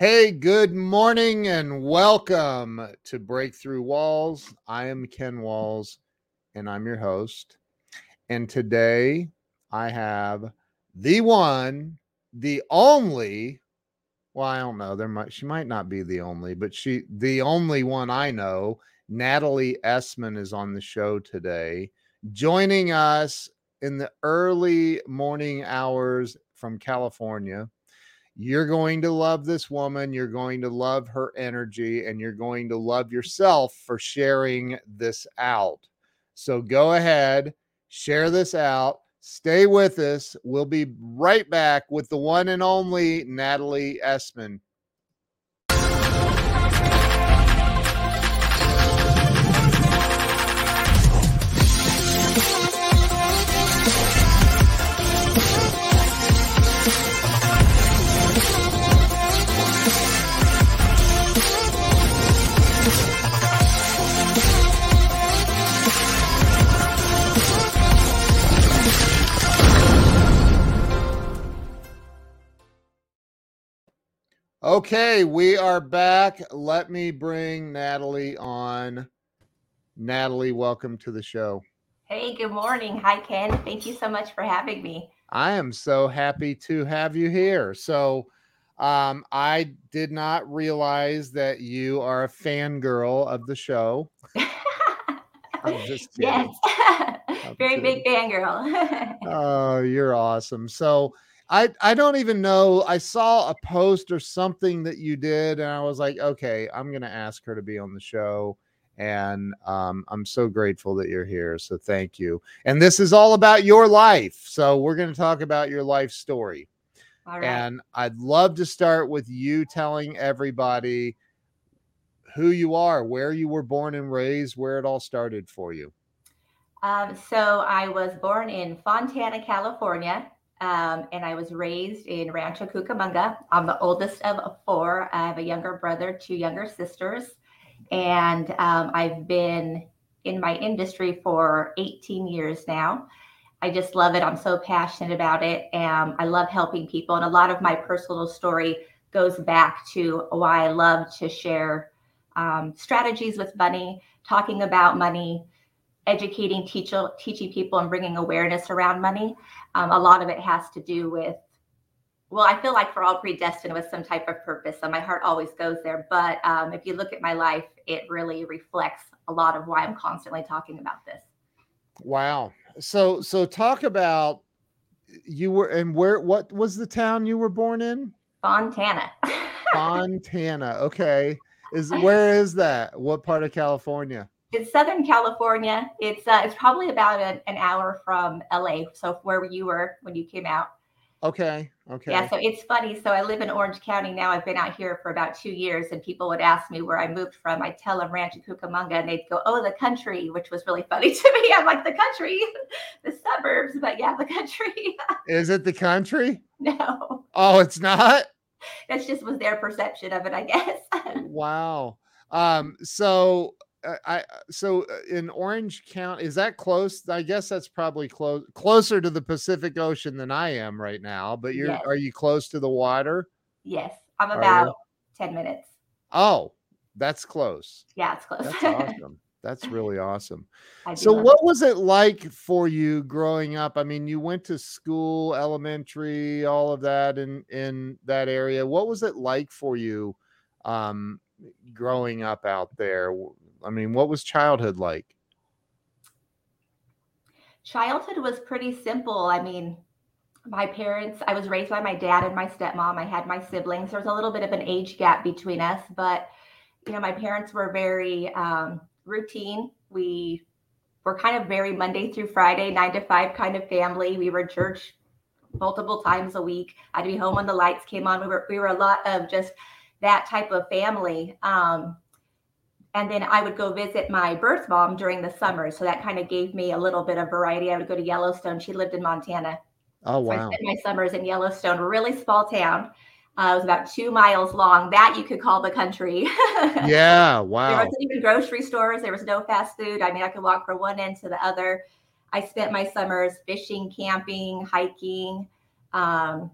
Hey, good morning and welcome to Breakthrough Walls. I am Ken Walls and I'm your host. And today I have the one, the only, well, I don't know. There might she might not be the only, but she the only one I know. Natalie Essman is on the show today, joining us in the early morning hours from California. You're going to love this woman. You're going to love her energy, and you're going to love yourself for sharing this out. So go ahead, share this out. Stay with us. We'll be right back with the one and only Natalie Essman. Okay, we are back. Let me bring Natalie on. Natalie, welcome to the show. Hey, good morning. Hi, Ken. Thank you so much for having me. I am so happy to have you here. So, um, I did not realize that you are a fangirl of the show. I'm just kidding. Yes. Very kidding. big fangirl. oh, you're awesome. So, I I don't even know. I saw a post or something that you did, and I was like, okay, I'm gonna ask her to be on the show. And um, I'm so grateful that you're here. So thank you. And this is all about your life. So we're going to talk about your life story. And I'd love to start with you telling everybody who you are, where you were born and raised, where it all started for you. Um, so I was born in Fontana, California. Um, and I was raised in Rancho Cucamonga. I'm the oldest of four. I have a younger brother, two younger sisters, and um, I've been in my industry for 18 years now. I just love it. I'm so passionate about it. And I love helping people. And a lot of my personal story goes back to why I love to share um, strategies with money, talking about money, educating, teach, teaching people, and bringing awareness around money. Um, a lot of it has to do with, well, I feel like we're all predestined with some type of purpose. So my heart always goes there. But um, if you look at my life, it really reflects a lot of why I'm constantly talking about this. Wow. So, so talk about you were and where, what was the town you were born in? Fontana. Fontana. Okay. Is where is that? What part of California? It's Southern California. It's uh, it's probably about an, an hour from LA. So where you were when you came out. Okay. Okay. Yeah. So it's funny. So I live in Orange County now. I've been out here for about two years, and people would ask me where I moved from. I tell them Rancho Cucamonga, and they'd go, "Oh, the country," which was really funny to me. I'm like, "The country, the suburbs," but yeah, the country. Is it the country? No. Oh, it's not. That's just was their perception of it, I guess. wow. Um. So I so uh, in Orange County is that close? I guess that's probably close closer to the Pacific Ocean than I am right now. But you're yes. are you close to the water? Yes, I'm about ten minutes. Oh, that's close. Yeah, it's close. That's awesome. That's really awesome. So, what it. was it like for you growing up? I mean, you went to school, elementary, all of that in in that area. What was it like for you um, growing up out there? I mean, what was childhood like? Childhood was pretty simple. I mean, my parents, I was raised by my dad and my stepmom. I had my siblings. There was a little bit of an age gap between us, but you know, my parents were very um, routine. We were kind of very Monday through Friday, nine to five kind of family. We were church multiple times a week. I'd be home when the lights came on. We were we were a lot of just that type of family. Um, and then I would go visit my birth mom during the summer. So that kind of gave me a little bit of variety. I would go to Yellowstone. She lived in Montana. Oh wow! So I spent my summers in Yellowstone, really small town. Uh, it was about two miles long. That you could call the country. yeah, wow. There wasn't even grocery stores. There was no fast food. I mean, I could walk from one end to the other. I spent my summers fishing, camping, hiking. Um,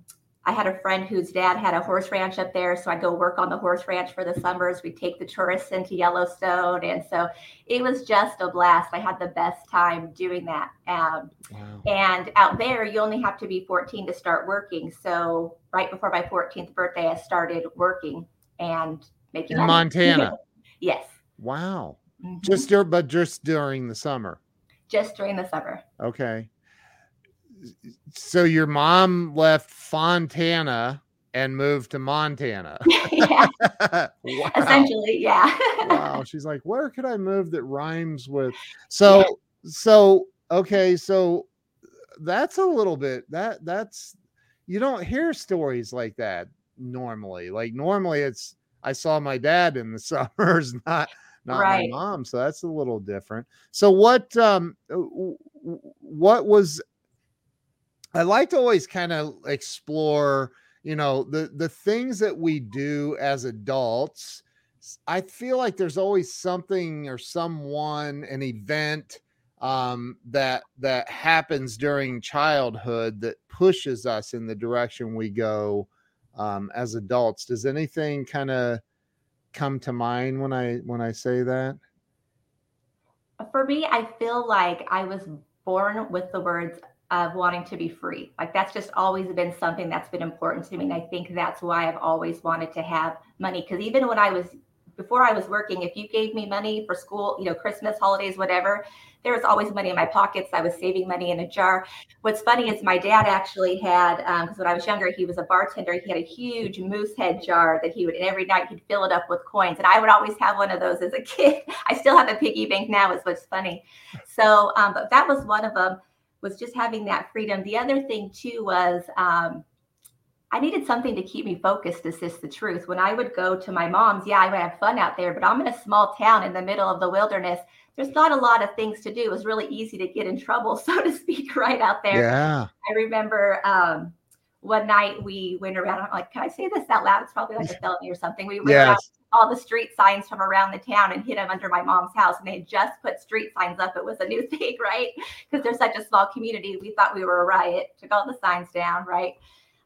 I had a friend whose dad had a horse ranch up there. So I'd go work on the horse ranch for the summers. We'd take the tourists into Yellowstone. And so it was just a blast. I had the best time doing that. Um, wow. And out there, you only have to be 14 to start working. So right before my 14th birthday, I started working and making in money. Montana. yes. Wow. Mm-hmm. Just but just during the summer. Just during the summer. Okay so your mom left Fontana and moved to Montana. yeah. wow. Essentially, yeah. wow. She's like, where could I move that rhymes with? So, yeah. so, okay. So that's a little bit that that's, you don't hear stories like that normally. Like, normally it's, I saw my dad in the summers, not, not right. my mom. So that's a little different. So what, um, what was I like to always kind of explore, you know, the the things that we do as adults. I feel like there's always something or someone, an event um, that that happens during childhood that pushes us in the direction we go um, as adults. Does anything kind of come to mind when I when I say that? For me, I feel like I was born with the words of wanting to be free. Like that's just always been something that's been important to me. And I think that's why I've always wanted to have money. Because even when I was, before I was working, if you gave me money for school, you know, Christmas, holidays, whatever, there was always money in my pockets. I was saving money in a jar. What's funny is my dad actually had, because um, when I was younger, he was a bartender. He had a huge moose head jar that he would, and every night he'd fill it up with coins. And I would always have one of those as a kid. I still have a piggy bank now, is what's funny. So, um, but that was one of them was just having that freedom. The other thing too was um, I needed something to keep me focused. This is this the truth? When I would go to my mom's, yeah, I would have fun out there, but I'm in a small town in the middle of the wilderness. There's not a lot of things to do. It was really easy to get in trouble, so to speak, right out there. Yeah. I remember um, one night we went around. I'm like, can I say this out loud? It's probably like a felony or something. We went yes. All the street signs from around the town and hid them under my mom's house. And they just put street signs up. It was a new thing, right? Because they're such a small community. We thought we were a riot. Took all the signs down, right?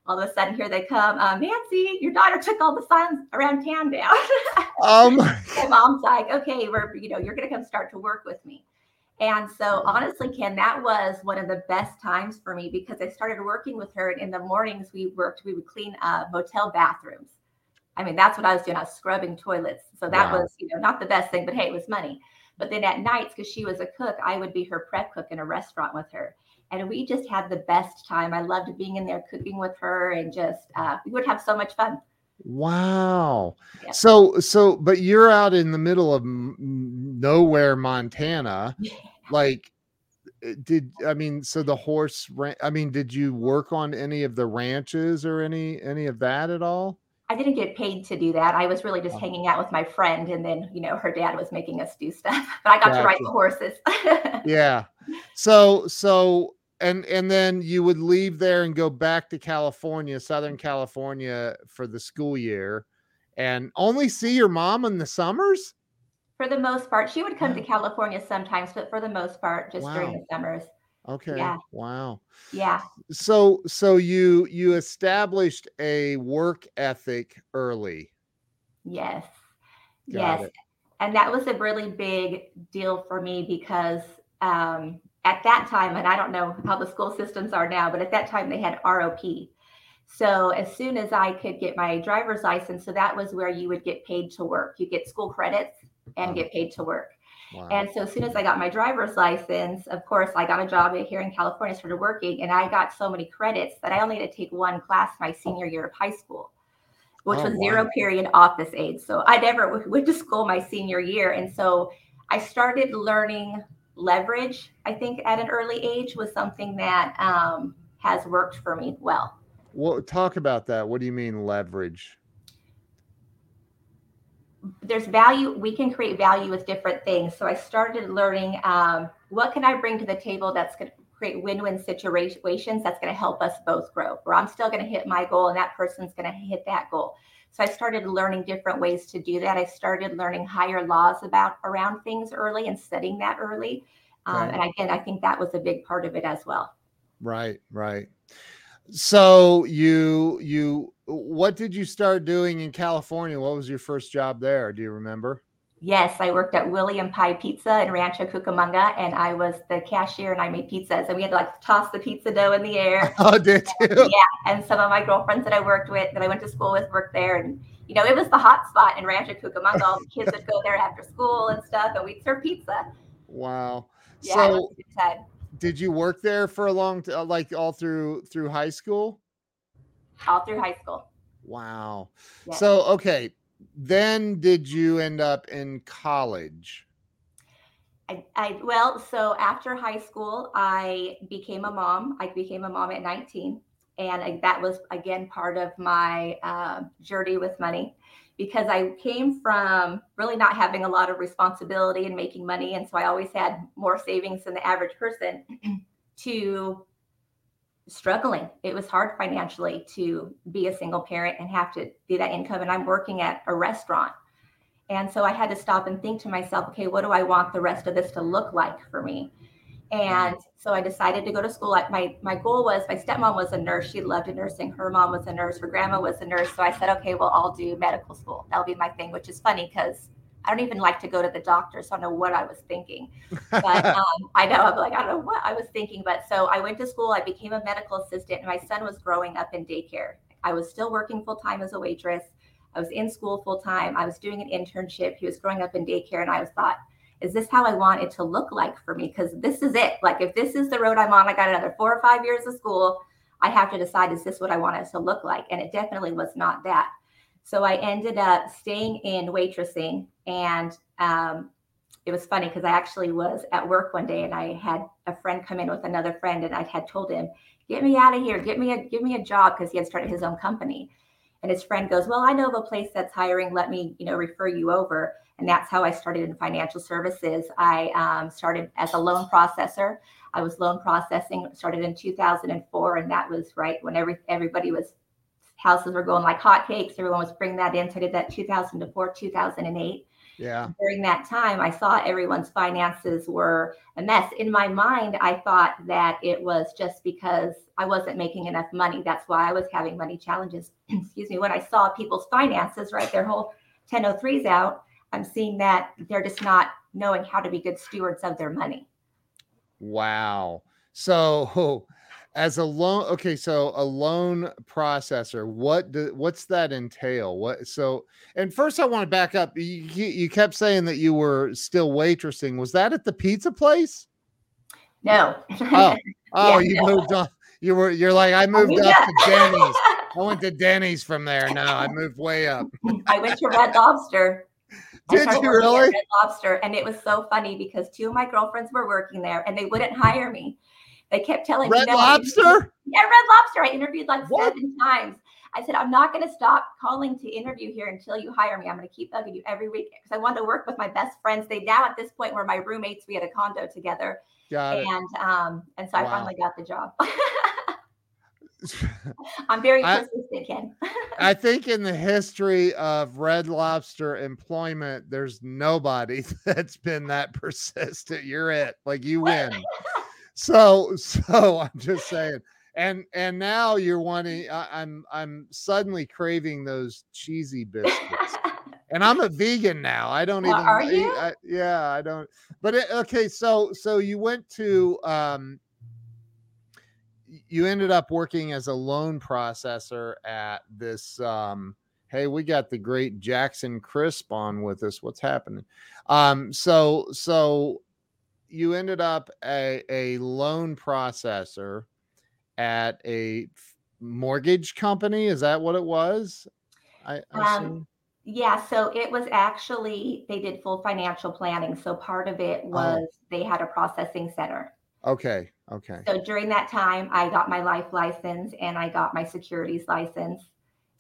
All of a sudden, here they come. Um, Nancy, your daughter took all the signs around town down. um, my mom's like, okay, we're you know you're gonna come start to work with me. And so, honestly, Ken, that was one of the best times for me because I started working with her. And in the mornings, we worked, we would clean uh, motel bathrooms. I mean, that's what I was doing. I was scrubbing toilets. So that wow. was, you know, not the best thing, but hey, it was money. But then at nights, because she was a cook, I would be her prep cook in a restaurant with her. And we just had the best time. I loved being in there cooking with her and just, uh, we would have so much fun. Wow. Yeah. So, so, but you're out in the middle of nowhere, Montana. Like, eh, did I mean, so the horse, ran, I mean, did you work on any of the ranches or any, any of that at all? I didn't get paid to do that. I was really just hanging out with my friend, and then you know her dad was making us do stuff. But I got gotcha. to ride the horses. yeah. So so and and then you would leave there and go back to California, Southern California, for the school year, and only see your mom in the summers. For the most part, she would come to California sometimes, but for the most part, just wow. during the summers. Okay. Yeah. Wow. Yeah. So so you you established a work ethic early. Yes. Got yes. It. And that was a really big deal for me because um, at that time, and I don't know how the school systems are now, but at that time they had ROP. So as soon as I could get my driver's license, so that was where you would get paid to work. You get school credits and get paid to work. Wow. And so as soon as I got my driver's license, of course, I got a job here in California, started working, and I got so many credits that I only had to take one class my senior year of high school, which oh, was wow. zero period office aid. So I never went to school my senior year. And so I started learning leverage, I think, at an early age was something that um, has worked for me well. Well, talk about that. What do you mean leverage? There's value we can create value with different things. So i started learning um, what can i bring to the table that's going to create win-win situations that's going to help us both grow where i'm still going to hit my goal and that person's going to hit that goal. So i started learning different ways to do that. I started learning higher laws about around things early and studying that early. Um, right. and again i think that was a big part of it as well. Right right So you you what did you start doing in California? What was your first job there? Do you remember? Yes, I worked at William Pie Pizza in Rancho Cucamonga, and I was the cashier, and I made pizzas, and we had to like toss the pizza dough in the air. Oh, did you? Yeah, and some of my girlfriends that I worked with, that I went to school with, worked there, and you know, it was the hot spot in Rancho Cucamonga. All the kids would go there after school and stuff, and we'd serve pizza. Wow. Yeah, so, did you work there for a long, t- uh, like all through through high school? All through high school. Wow. Yeah. So, okay, then did you end up in college? I, I, well, so after high school, I became a mom. I became a mom at 19, and I, that was again part of my uh, journey with money because I came from really not having a lot of responsibility and making money, and so I always had more savings than the average person. to struggling. It was hard financially to be a single parent and have to do that income. And I'm working at a restaurant. And so I had to stop and think to myself, okay, what do I want the rest of this to look like for me? And so I decided to go to school. My my goal was my stepmom was a nurse. She loved nursing. Her mom was a nurse. Her grandma was a nurse. So I said, okay, well, I'll do medical school. That'll be my thing, which is funny because I don't even like to go to the doctor, so I don't know what I was thinking. But um, I know I'm like I don't know what I was thinking. But so I went to school. I became a medical assistant, and my son was growing up in daycare. I was still working full time as a waitress. I was in school full time. I was doing an internship. He was growing up in daycare, and I was thought, is this how I want it to look like for me? Because this is it. Like if this is the road I'm on, I got another four or five years of school. I have to decide is this what I want it to look like? And it definitely was not that. So I ended up staying in waitressing. And um, it was funny because I actually was at work one day and I had a friend come in with another friend and I had told him, get me out of here, get me a give me a job because he had started his own company. And his friend goes, Well, I know of a place that's hiring. Let me, you know, refer you over. And that's how I started in financial services. I um, started as a loan processor. I was loan processing, started in 2004, and that was right when every everybody was houses were going like hotcakes. Everyone was bringing that in. So I did that 2004, 2008. Yeah. During that time, I saw everyone's finances were a mess. In my mind, I thought that it was just because I wasn't making enough money. That's why I was having money challenges. Excuse me. When I saw people's finances, right, their whole 1003s out, I'm seeing that they're just not knowing how to be good stewards of their money. Wow. So as a loan okay so a loan processor what do, what's that entail? What so and first i want to back up you, you kept saying that you were still waitressing. Was that at the pizza place? No. Oh oh yeah, you no. moved on. You were you're like i moved up. to denny's. I went to denny's from there. No i moved way up. I went to red lobster did you really red lobster and it was so funny because two of my girlfriends were working there and they wouldn't hire me they kept telling me. Red me, Lobster? Yeah, Red Lobster. I interviewed like what? seven times. I said, I'm not going to stop calling to interview here until you hire me. I'm going to keep bugging you every week because I wanted to work with my best friends. They now at this point were my roommates. We had a condo together. Got and it. um and so wow. I finally got the job. I'm very persistent, Ken. I think in the history of Red Lobster employment, there's nobody that's been that persistent. You're it. Like you win. so so i'm just saying and and now you're wanting I, i'm i'm suddenly craving those cheesy biscuits and i'm a vegan now i don't well, even are you? I, yeah i don't but it, okay so so you went to um you ended up working as a loan processor at this um hey we got the great jackson crisp on with us what's happening um so so you ended up a, a loan processor at a mortgage company. Is that what it was? I, I um, yeah, so it was actually they did full financial planning. So part of it oh. was oh. they had a processing center. Okay. Okay. So during that time, I got my life license and I got my securities license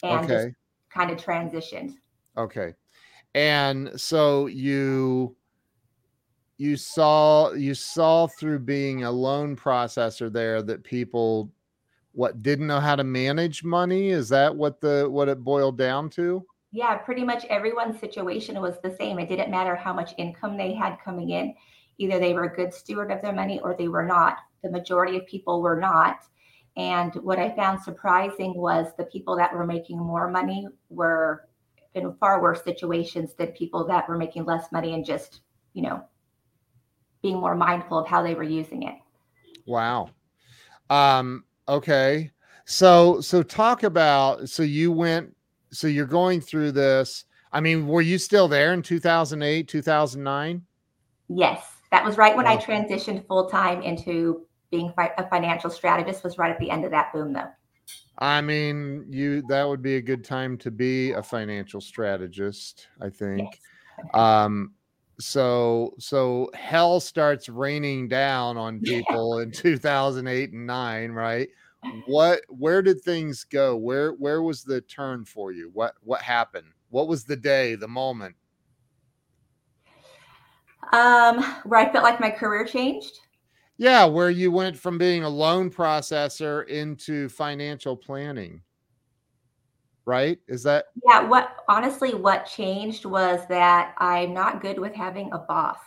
and okay. just kind of transitioned. Okay. And so you you saw you saw through being a loan processor there that people what didn't know how to manage money is that what the what it boiled down to yeah pretty much everyone's situation was the same it didn't matter how much income they had coming in either they were a good steward of their money or they were not the majority of people were not And what I found surprising was the people that were making more money were in far worse situations than people that were making less money and just, you know, being more mindful of how they were using it. Wow. Um, okay. So so talk about so you went so you're going through this. I mean, were you still there in 2008, 2009? Yes. That was right when okay. I transitioned full time into being fi- a financial strategist was right at the end of that boom though. I mean, you that would be a good time to be a financial strategist, I think. Yes. Um so so hell starts raining down on people yeah. in 2008 and 9, right? What where did things go? Where where was the turn for you? What what happened? What was the day, the moment? Um where I felt like my career changed. Yeah, where you went from being a loan processor into financial planning. Right? Is that Yeah, what honestly what changed was that I'm not good with having a boss.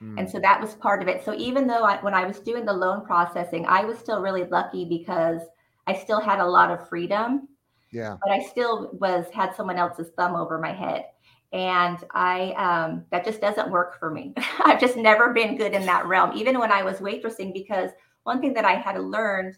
And hmm. so that was part of it. So even though I, when I was doing the loan processing, I was still really lucky because I still had a lot of freedom. Yeah. But I still was had someone else's thumb over my head and i um, that just doesn't work for me. I've just never been good in that realm even when i was waitressing because one thing that i had learned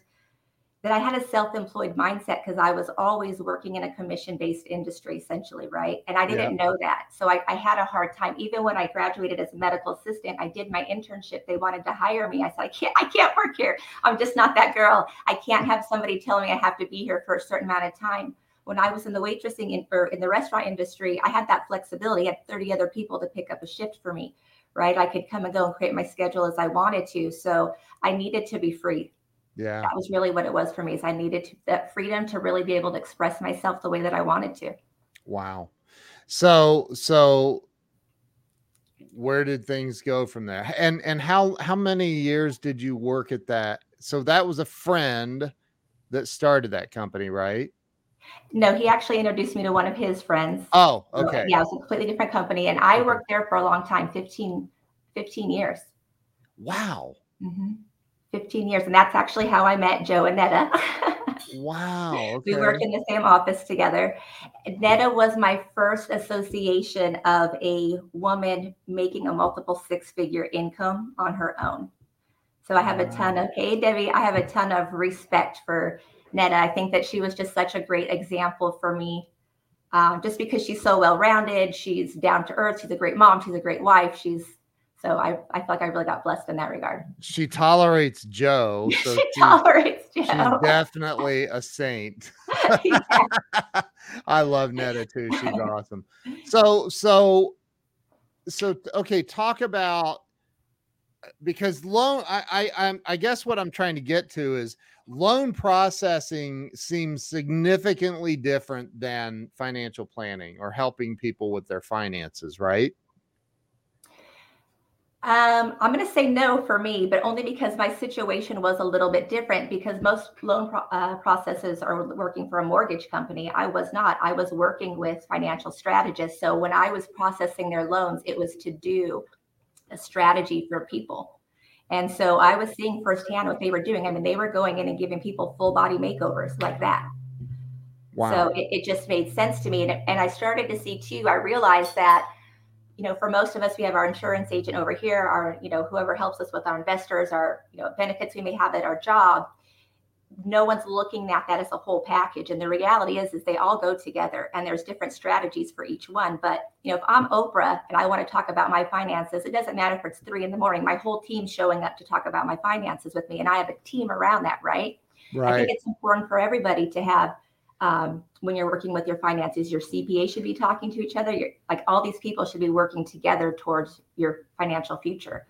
that i had a self-employed mindset because i was always working in a commission-based industry essentially right? And i didn't yeah. know that. So I, I, had a hard time. Even when i graduated as a medical assistant i did my internship. They wanted to hire me. I said i can't i can't work here. I'm just not that girl. I can't have somebody telling me i have to be here for a certain amount of time when I was in the waitressing in, or in the restaurant industry, I had that flexibility. I had 30 other people to pick up a shift for me, right? I could come and go and create my schedule as I wanted to. So I needed to be free. Yeah. That was really what it was for me is I needed to, that freedom to really be able to express myself the way that I wanted to. Wow. So, so where did things go from there? And, and how, how many years did you work at that? So that was a friend that started that company, right? No, he actually introduced me to one of his friends. Oh, okay. So, yeah, it was a completely different company. And I worked there for a long time 15, 15 years. Wow. Mm-hmm. 15 years. And that's actually how I met Joe and Netta. wow. Okay. We work in the same office together. Netta was my first association of a woman making a multiple six figure income on her own. So I have a ton of, hey, Debbie, I have a ton of respect for Netta. I think that she was just such a great example for me. Um, just because she's so well rounded, she's down to earth, she's a great mom, she's a great wife. She's so I, I feel like I really got blessed in that regard. She tolerates Joe. So she tolerates Joe. She's definitely a saint. I love Netta too. She's awesome. So so so okay, talk about because loan I, I i guess what i'm trying to get to is loan processing seems significantly different than financial planning or helping people with their finances, right? Um, I'm going to say no for me, but only because my situation was a little bit different. Because most loan pro- uh, processes are working for a mortgage company. I was not. I was working with financial strategists. So when I was processing their loans, it was to do a strategy for people. And so I was seeing firsthand what they were doing. I mean, they were going in and giving people full body makeovers like that. Wow. So it, it just made sense to me. And, and I started to see too, I realized that, you know, for most of us, we have our insurance agent over here, our, you know, whoever helps us with our investors, our, you know, benefits we may have at our job no one's looking at that as a whole package. And the reality is is they all go together and there's different strategies for each one. But you know if i'm oprah and i want to talk about my finances it doesn't matter if it's three in the morning. My whole team's showing up to talk about my finances with me and i have a team around that right, right. i think it's important for everybody to have um, when you're working with your finances your cpa should be talking to each other. You're, like all these people should be working together towards your financial future.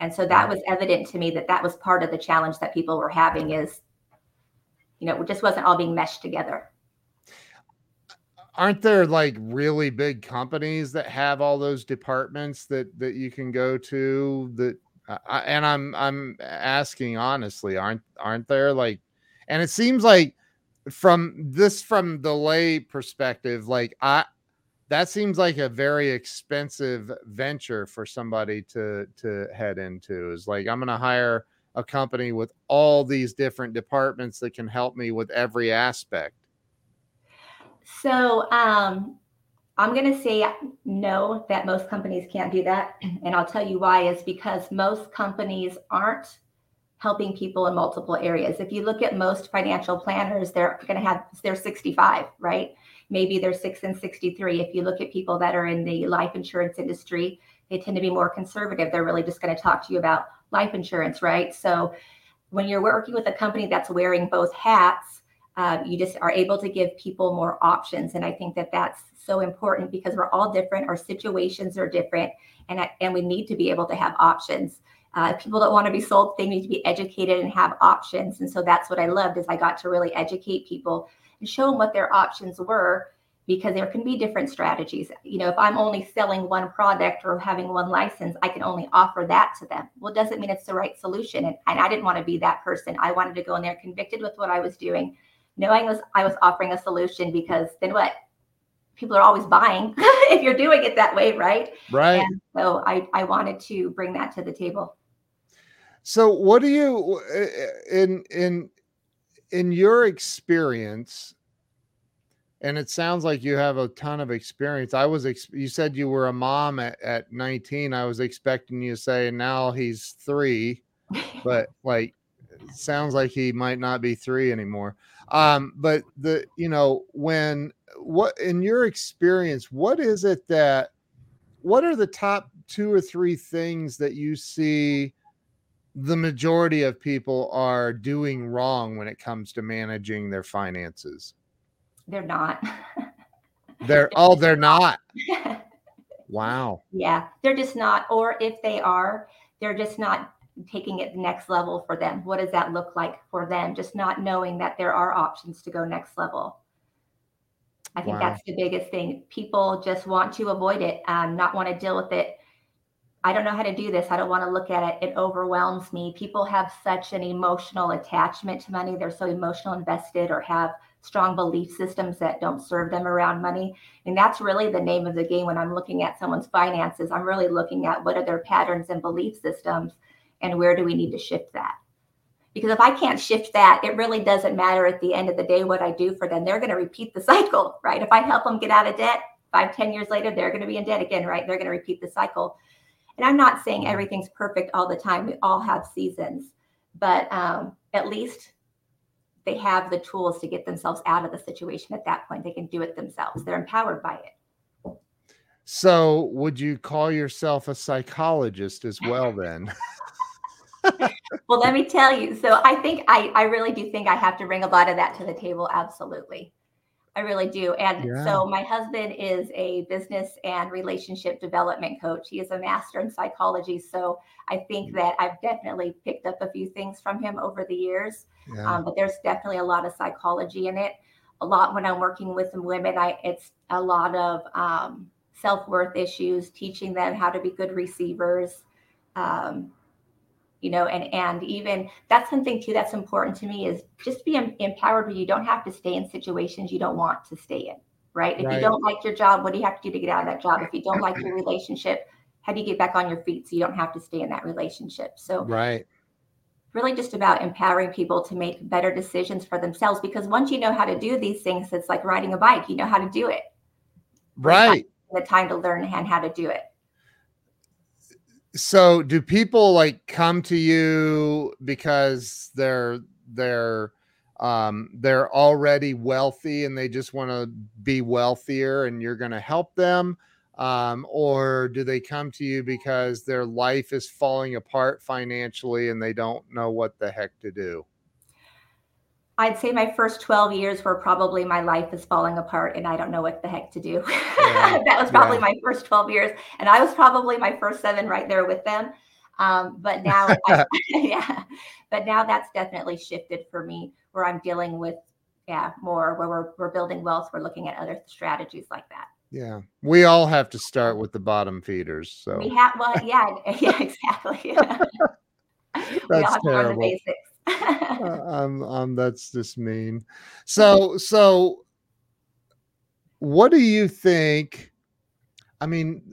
And so that was evident to me that that was part of the challenge that people were having is you know, it just wasn't all being meshed together. Aren't there like really big companies that have all those departments that that you can go to that uh, and I'm I'm asking honestly, aren't aren't there like and it seems like from this from the lay perspective, like I that seems like a very expensive venture for somebody to to head into is like i'm going to hire a company with all these different departments that can help me with every aspect? So, um, I'm going to say no, that most companies can't do that. And I'll tell you why is because most companies aren't helping people in multiple areas. If you look at most financial planners, they're going to have, they're 65, right? Maybe they're six and 63. If you look at people that are in the life insurance industry, they tend to be more conservative. They're really just going to talk to you about life insurance, right? So when you're working with a company that's wearing both hats, uh, you just are able to give people more options. And I think that that's so important because we're all different. Our situations are different, and and we need to be able to have options. Uh, people don't want to be sold; they need to be educated and have options. And so that's what I loved is I got to really educate people and show them what their options were because there can be different strategies. You know, if I'm only selling one product or having one license, I can only offer that to them. Well, it doesn't mean it's the right solution. And, and I didn't want to be that person. I wanted to go in there convicted with what I was doing, knowing was I was offering a solution because then what? People are always buying if you're doing it that way, right? Right. And so I, I wanted to bring that to the table. So what do you in in in your experience and it sounds like you have a ton of experience. I was ex- you said you were a mom at, at 19. I was expecting you to say now he's 3, but like sounds like he might not be 3 anymore. Um but the you know when what in your experience what is it that what are the top two or three things that you see the majority of people are doing wrong when it comes to managing their finances? They're not. they're oh, they're not. wow. Yeah, they're just not. Or if they are, they're just not taking it the next level for them. What does that look like for them? Just not knowing that there are options to go next level. I think wow. that's the biggest thing. People just want to avoid it, um, not want to deal with it I don't know how to do this. I don't want to look at it. It overwhelms me. People have such an emotional attachment to money. They're so emotional invested or have strong belief systems that don't serve them around money. And that's really the name of the game when I'm looking at someone's finances. I'm really looking at what are their patterns and belief systems and where do we need to shift that? Because if I can't shift that, it really doesn't matter at the end of the day what I do for them. They're going to repeat the cycle, right? If I help them get out of debt, five, ten years later, they're going to be in debt again, right? They're going to repeat the cycle and I'm not saying everything's perfect all the time. We all have seasons, but um, at least they have the tools to get themselves out of the situation at that point. They can do it themselves. They're empowered by it. So, would you call yourself a psychologist as well then? well, let me tell you. So, I think I, I really do think I have to bring a lot of that to the table. Absolutely. I really do. And yeah. so my husband is a business and relationship development coach. He is a master in psychology. So I think mm. that I've definitely picked up a few things from him over the years. Yeah. Um, but there's definitely a lot of psychology in it. A lot when I'm working with some women, I it's a lot of um, self worth issues, teaching them how to be good receivers. Um, you know and and even that's something too that's important to me is just be empowered where you don't have to stay in situations you don't want to stay in right? If right. you don't like your job what do you have to do to get out of that job? If you don't like your relationship how do you get back on your feet so you don't have to stay in that relationship? So right. really just about empowering people to make better decisions for themselves because once you know how to do these things it's like riding a bike you know how to do it. Right. the time to learn and how to do it so do people like come to you because they're they're um they're already wealthy and they just want to be wealthier and you're going to help them? Um or do they come to you because their life is falling apart financially and they don't know what the heck to do I'd say my first 12 years were probably my life is falling apart and I don't know what the heck to do. Yeah. that was probably yeah. my first 12 years. And I was probably my first seven right there with them. Um, but now, I, yeah, but now that's definitely shifted for me where I'm dealing with, yeah, more where we're, we're building wealth. We're looking at other strategies like that. Yeah. We all have to start with the bottom feeders. So we have, well, yeah, yeah, exactly. that's we all have terrible. To learn the basics uh, um, um, that's just mean. So, so what do you think? I mean,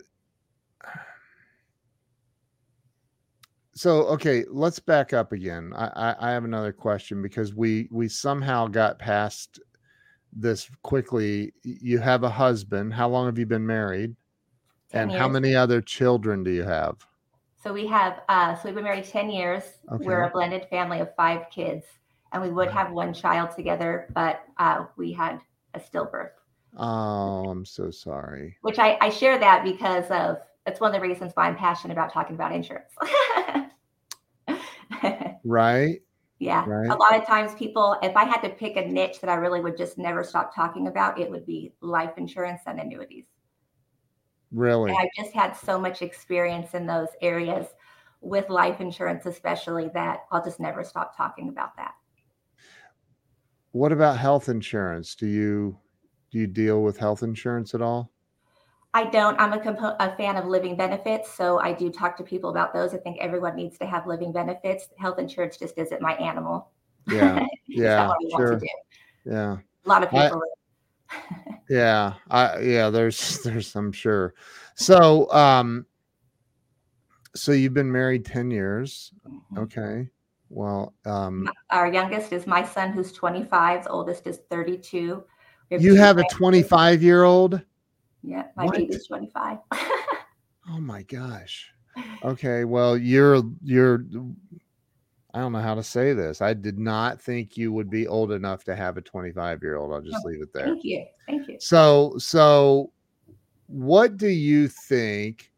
so okay, let's back up again. I, I, I have another question because we we somehow got past this quickly. You have a husband. How long have you been married? 10 And how many other children do you have? So we have, uh, so we've been married 10 years. We're a blended family of five kids, and we would have one child together, but uh, we had a stillbirth, Oh, I'm so sorry. which I, I share that because of that's one of the reasons why I'm passionate about talking about insurance. Right? yeah. Right. A lot of times, people, if I had to pick a niche that I really would just never stop talking about, it would be life insurance and annuities. Really? And I just had so much experience in those areas with life insurance, especially that I'll just never stop talking about that. What about health insurance? Do you do you deal with health insurance at all? I don't. I'm a, compo- a fan of living benefits, so I do talk to people about those. I think everyone needs to have living benefits. Health insurance just isn't my animal. Yeah. Yeah. I Sure. Yeah. A lot of I- people. Yeah. I yeah, there's there's I'm sure. So um so you've been married 10 years. Okay. Well, um Our youngest is my son, who's 25. The oldest is 32. We you have a 25 year old? Yeah, my What? baby's 25. Oh my gosh. Okay. Well, you're you're I don't know how to say this. I did not think you would be old enough to have a 25 year old. I'll just Oh, leave it there. Thank you. Thank you. So, so what do you think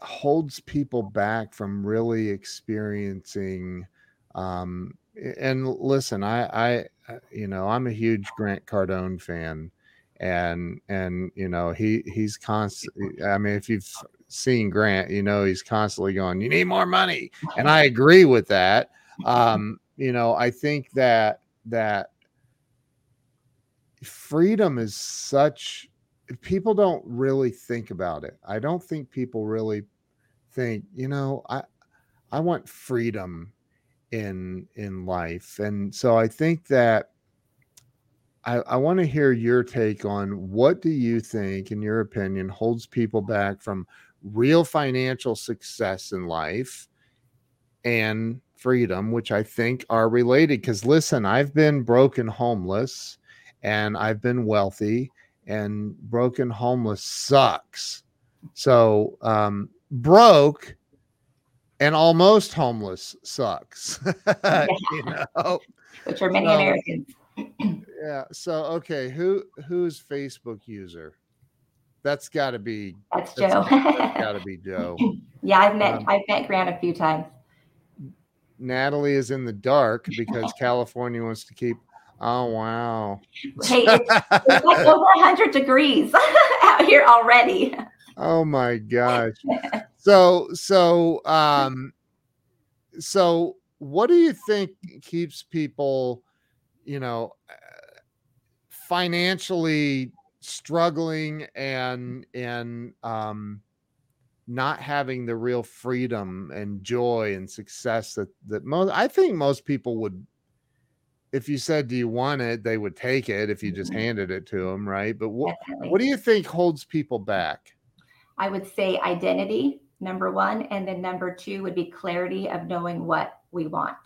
holds people back from really experiencing um and listen, I I uh, you know, I'm a huge Grant Cardone fan and and you know, he he's constant I mean, if you've seen Grant, you know he's constantly going, "You need more money." And I agree with that. Um, you know, I think that that freedom is such people don't really think about it. I don't think people really think, you know, I I want freedom in in life. And so I think that I, I want to hear your take on what do you think, in your opinion, holds people back from real financial success in life and freedom, which I think are related. Because listen, I've been broken homeless and I've been wealthy, and broken homeless sucks. So, um, broke and almost homeless sucks. you know? Which are many So- Americans. Yeah. So, okay, who who's Facebook user? That's got to be That's that's Joe. got to be Joe. yeah, I've met Um, I've met Grant a few times. Natalie is in the dark because California wants to keep. Oh wow. Hey, it's, it's like over 100 degrees out here already. oh my gosh. So so um so what do you think keeps people, you know, financially struggling and and um not having the real freedom and joy and success that that most I think most people would if you said do you want it they would take it if you just Mhm. handed it to them right but what Definitely. what do you think holds people back I would say identity, number one. And then number two would be clarity of knowing what we want.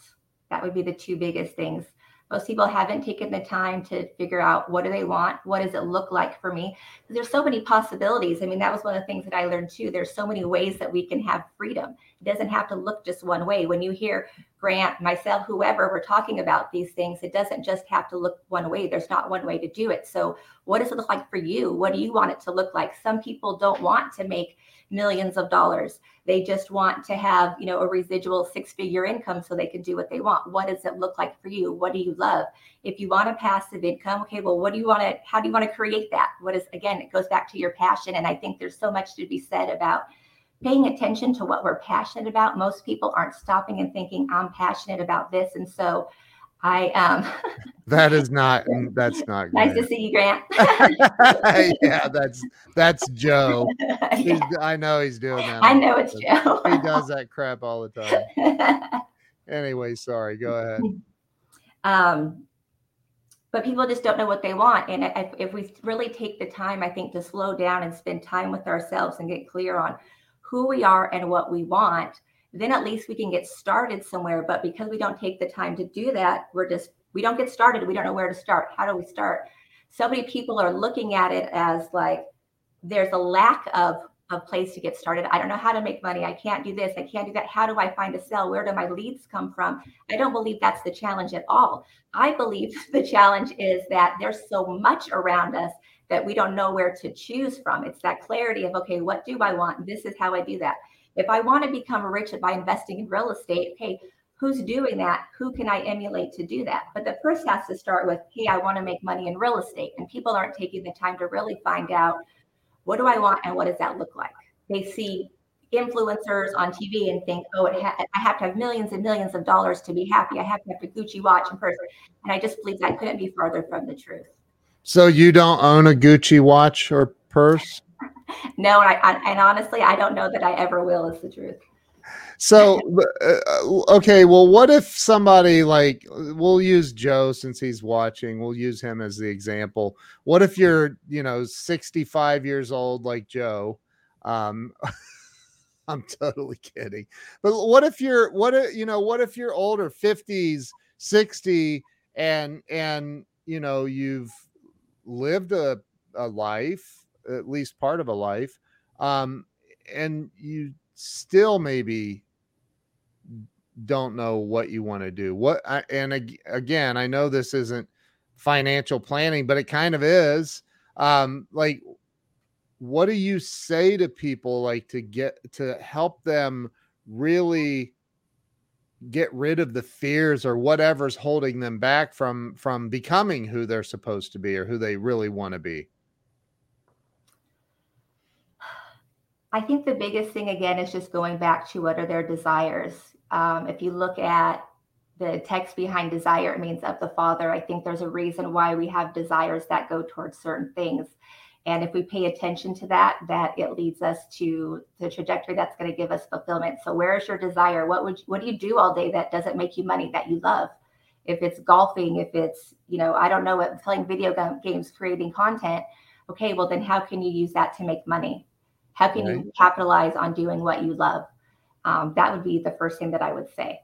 That would be the two biggest things. Most people haven't taken the time to figure out what do they want? What does it look like for me? There's so many possibilities. I mean, that was one of the things that I learned too. There's so many ways that we can have freedom. It doesn't have to look just one way. When you hear Grant, myself, whoever, we're talking about these things, it doesn't just have to look one way. There's not one way to do it. So what does it look like for you? What do you want it to look like? Some people don't want to make millions of dollars. They just want to have, you know, a residual six-figure income so they can do what they want. What does it look like for you? What do you love? If you want a passive income, okay, well, what do you want to how do you want to create that? What is again, it goes back to your passion and I think there's so much to be said about paying attention to what we're passionate about. Most people aren't stopping and thinking I'm passionate about this and so I um that is not that's not nice to see you, Grant. yeah, that's that's Joe. Yeah, I know he's doing that. I know it's. Joe. He does that crap all the time. Anyway, sorry. Go ahead. um, but people just don't know what they want. And if, if we really take the time, I think, to slow down and spend time with ourselves and get clear on who we are and what we want, then at least we can get started somewhere. But because we don't take the time to do that, we're just, we don't get started. We don't know where to start. How do we start? So many people are looking at it as like there's a lack of a place to get started. I don't know how to make money. I can't do this. I can't do that. How do I find a sell? Where do my leads come from? I don't believe that's the challenge at all. I believe the challenge is that there's so much around us that we don't know where to choose from. It's that clarity of, okay, what do I want? This is how I do that. If I want to become rich by investing in real estate, hey, who's doing that? Who can I emulate to do that? But the first has to start with, hey, I want to make money in real estate. And people aren't taking the time to really find out what do I want and what does that look like? They see influencers on TV and think, oh, ha- I have to have millions and millions of dollars to be happy. I have to have a Gucci watch and purse. And I just believe that couldn't be farther from the truth. So you don't own a Gucci watch or purse? no, and, I, I, and honestly, I don't know that I ever will. Is the truth. So uh, okay, well, what if somebody like we'll use Joe since he's watching. We'll use him as the example. What if you're you know 65 years old like Joe? Um, I'm totally kidding. But what if you're what if you know what if you're older, 50s, 60, and and you know you've lived a, a life, at least part of a life, um, and you still maybe don't know what you want to do. What I, and again, I know this isn't financial planning, but it kind of is. Um, like, what do you say to people like to get to help them really get rid of the fears or whatever's holding them back from from becoming who they're supposed to be or who they really want to be? I think the biggest thing again is just going back to what are their desires. Um, if you look at the text behind desire it means of the father. I think there's a reason why we have desires that go towards certain things and if we pay attention to that, that it leads us to the trajectory that's going to give us fulfillment. So where is your desire? What would you, what do you do all day that doesn't make you money that you love? If it's golfing, if it's, you know, I don't know what playing video games, creating content. Okay, well then how can you use that to make money? How can right. you capitalize on doing what you love? Um, that would be the first thing that I would say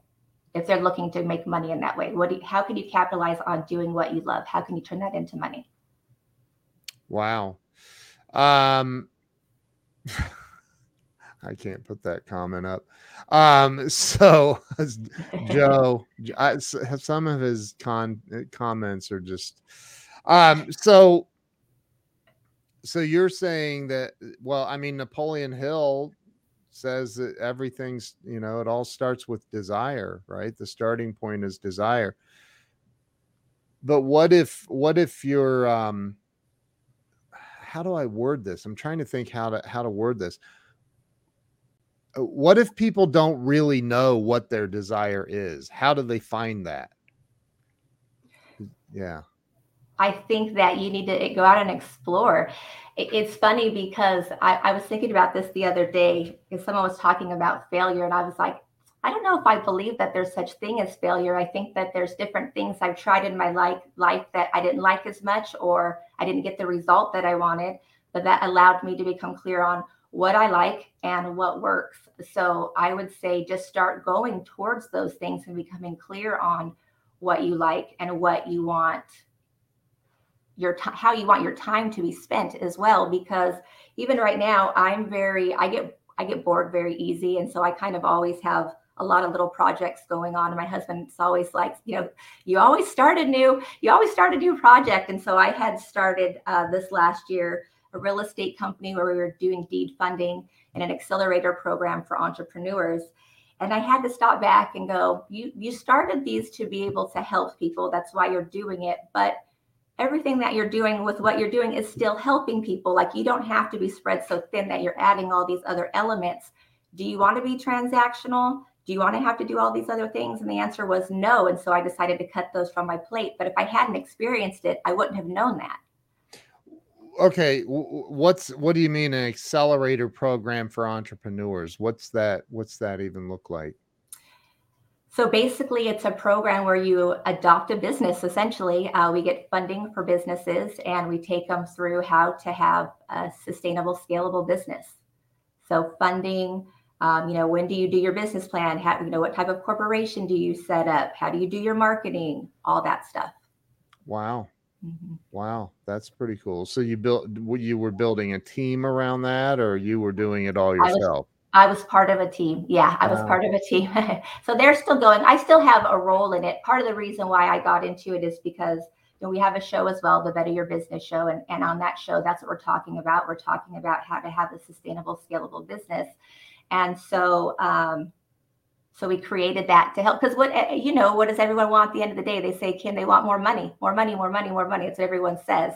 if they're looking to make money in that way. What do you, how can you capitalize on doing what you love? How can you turn that into money? Wow. Um, I can't put that comment up. Um, so Joe, I, some of his con comments are just, um, so, so you're saying that, well, I mean, Napoleon Hill says that everything's, you know, it all starts with desire, right? The starting point is desire. But what if, what if you're, um, how do I word this? I'm trying to think how to how to word this. Uh, what if people don't really know what their desire is? How do they find that? Yeah. I think that you need to go out and explore. It's funny because I, I was thinking about this the other day because someone was talking about failure, and I was like, I don't know if I believe that there's such thing as failure. I think that there's different things I've tried in my life life that I didn't like as much or I didn't get the result that I wanted, but that allowed me to become clear on what I like and what works. So I would say just start going towards those things and becoming clear on what you like and what you want your t- how you want your time to be spent as well because even right now I'm very I get I get bored very easy and so I kind of always have a lot of little projects going on. And my husband's always like, you know, you always start a new, you always start a new project. And so I had started uh, this last year a real estate company where we were doing deed funding and an accelerator program for entrepreneurs. And I had to stop back and go, you you started these to be able to help people. That's why you're doing it. But everything that you're doing with what you're doing is still helping people. Like you don't have to be spread so thin that you're adding all these other elements. Do you want to be transactional? Do you want to have to do all these other things? And the answer was no. And so I decided to cut those from my plate. But if I hadn't experienced it, I wouldn't have known that. Okay, what's what do you mean an accelerator program for entrepreneurs? What's that? What's that even look like? So basically, it's a program where you adopt a business. Essentially, uh, we get funding for businesses, and we take them through how to have a sustainable, scalable business. So funding, um, you know, when do you do your business plan? How, you know, what type of corporation do you set up? How do you do your marketing? All that stuff. Wow. Mm-hmm. Wow, that's pretty cool. So you built you were building a team around that or you were doing it all yourself? I was, I was part of a team. Yeah, I was wow. part of a team. so they're still going. I still have a role in it. Part of the reason why I got into it is because you know, we have a show as well, the Better Your Business show. And, and on that show, that's what we're talking about. We're talking about how to have a sustainable, scalable business. And so um, so we created that to help because what eh, eh, you know, what does everyone want at the end of the day? They say, Can they want more money, more money, more money, more money. It's what everyone says.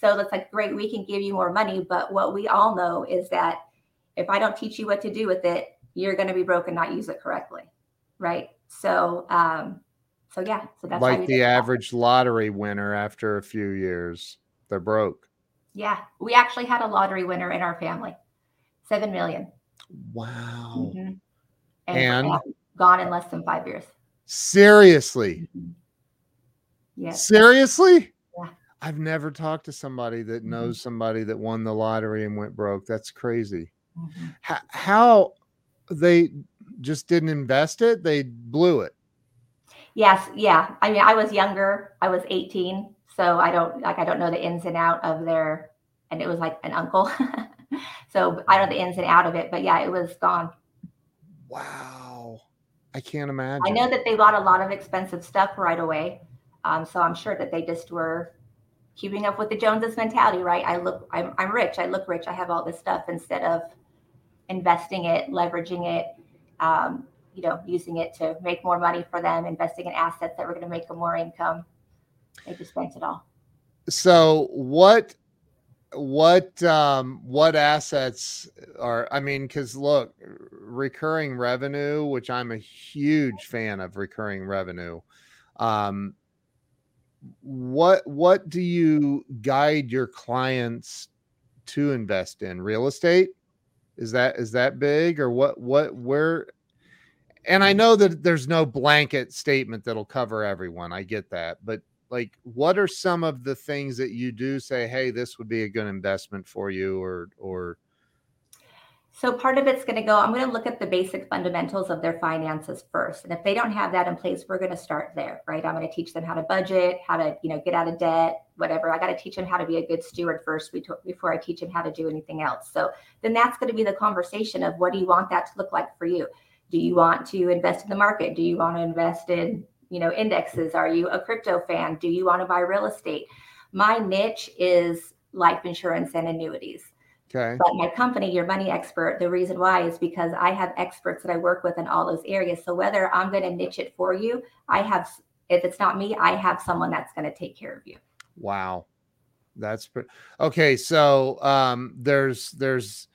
So that's like, great, we can give you more money. But what we all know is that if I don't teach you what to do with it, you're going to be broke and not use it correctly. Right. So, um, so yeah, so that's like the average that. lottery winner after a few years, they're broke. Yeah. We actually had a lottery winner in our family, 7 million. Wow. Mm-hmm. And, and gone in less than five years. Seriously. Mm-hmm. Yeah. Seriously? Yeah. I've never talked to somebody that mm-hmm. knows somebody that won the lottery and went broke. That's crazy. Mm-hmm. How, how they just didn't invest it, they blew it. Yes, yeah. I mean, I was younger. I was 18, so I don't like I don't know the ins and out of their and it was like an uncle. so I don't know the ins and out of it, but yeah, it was gone. Wow. I can't imagine. I know that they bought a lot of expensive stuff right away. Um, so I'm sure that they just were keeping up with the Joneses mentality, right? I look, I'm, I'm rich. I look rich. I have all this stuff instead of investing it, leveraging it, um, you know, using it to make more money for them, investing in assets that were going to make them more income. They just spent it all. So what what um what assets are i mean because look recurring revenue which i'm a huge fan of recurring revenue um what what do you guide your clients to invest in? Real estate? Is that is that big or what what where? And i know that there's no blanket statement that'll cover everyone i get that but like what are some of the things that you do say hey this would be a good investment for you or or so part of it's going to go i'm going to look at the basic fundamentals of their finances first and if they don't have that in place we're going to start there right? I'm going to teach them how to budget how to you know get out of debt whatever. I got to teach them how to be a good steward first before i teach them how to do anything else. So then that's going to be the conversation of what do you want that to look like for you? Do you want to invest in the market? Do you want to invest in you know indexes. Are you a crypto fan? Do you want to buy real estate? My niche is life insurance and annuities. Okay. But my company your money expert the reason why is because i have experts that i work with in all those areas. So whether i'm going to niche it for you i have if it's not me i have someone that's going to take care of you. Wow. That's pretty okay so um there's there's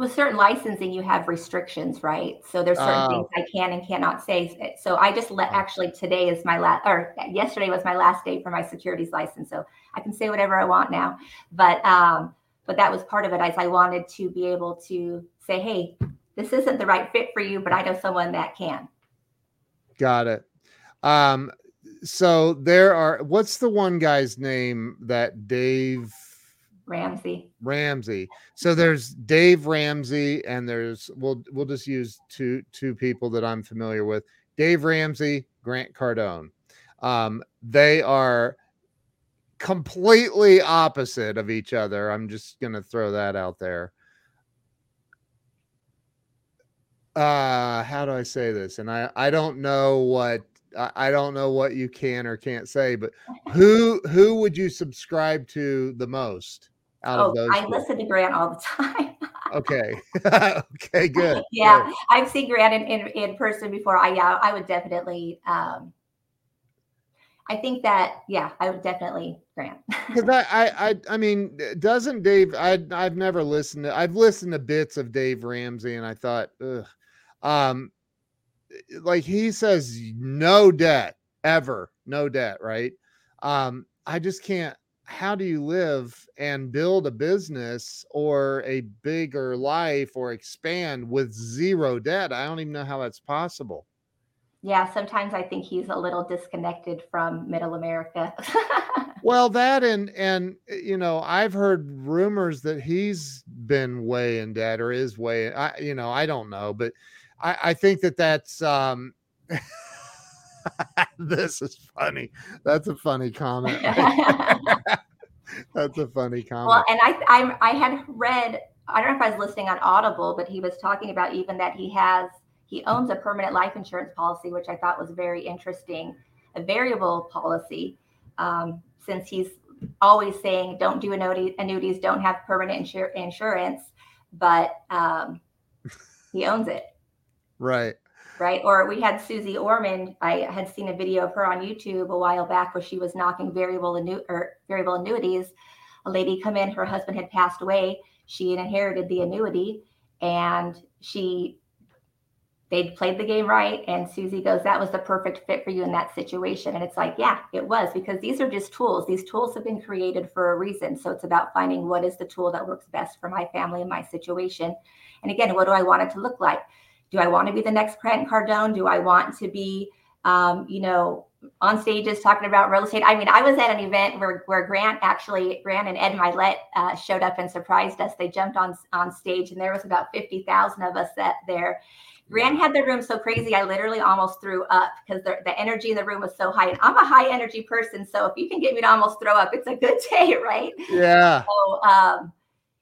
with certain licensing you have restrictions right? So there's certain things oh. i can and cannot say. So i just let oh. actually today is my last or yesterday was my last day for my securities license so i can say whatever i want now. But um but that was part of it as i wanted to be able to say hey this isn't the right fit for you but i know someone that can. Got it. Um so there are what's the one guy's name that dave Ramsey. Ramsey. So there's Dave Ramsey, and there's we'll we'll just use two two people that I'm familiar with. Dave Ramsey, Grant Cardone. Um, they are completely opposite of each other. I'm just gonna throw that out there. Uh, how do I say this? And I I don't know what I don't know what you can or can't say, but who who would you subscribe to the most? Out oh, of those? I listen to Grant all the time. okay. okay, good. Yeah. Good. I've seen Grant in, in, in, person before. I yeah, I would definitely um I think that yeah, I would definitely Grant. Because I, I I mean, doesn't Dave I I've never listened to I've listened to bits of Dave Ramsey and I thought, ugh. Um like he says no debt ever, no debt, right? Um, I just can't how do you live and build a business or a bigger life or expand with zero debt? I don't even know how that's possible. Yeah, sometimes I think he's a little disconnected from middle America. well, that and and you know, I've heard rumors that he's been way in debt or is way. I you know, I don't know, but I, I think that that's um. this is funny. That's a funny comment. that's a funny comment. Well, and I, I I had read. I don't know if I was listening on Audible, but he was talking about even that he has he owns a permanent life insurance policy, which I thought was very interesting, a variable policy, um, since he's always saying don't do annuities, annuities don't have permanent insur- insurance, but um, he owns it. Right. Right. Or we had Susie Orman. I had seen a video of her on YouTube a while back where she was knocking variable annu- or variable annuities. A lady come in, her husband had passed away. She inherited the annuity and she they'd played the game right. And Susie goes, That was the perfect fit for you in that situation. And it's like, Yeah, it was because these are just tools. These tools have been created for a reason. So it's about finding what is the tool that works best for my family and my situation. And again, what do I want it to look like? Do I want to be the next Grant Cardone? Do I want to be, um, you know, on stages talking about real estate. I mean, I was at an event where, where Grant actually, Grant and Ed Mylett uh, showed up and surprised us. They jumped on on stage, and there was about fifty thousand of us that there. Grant had the room so crazy, I literally almost threw up because the, the energy in the room was so high. And I'm a high energy person. So if you can get me to almost throw up, it's a good day, right? Yeah. So, um,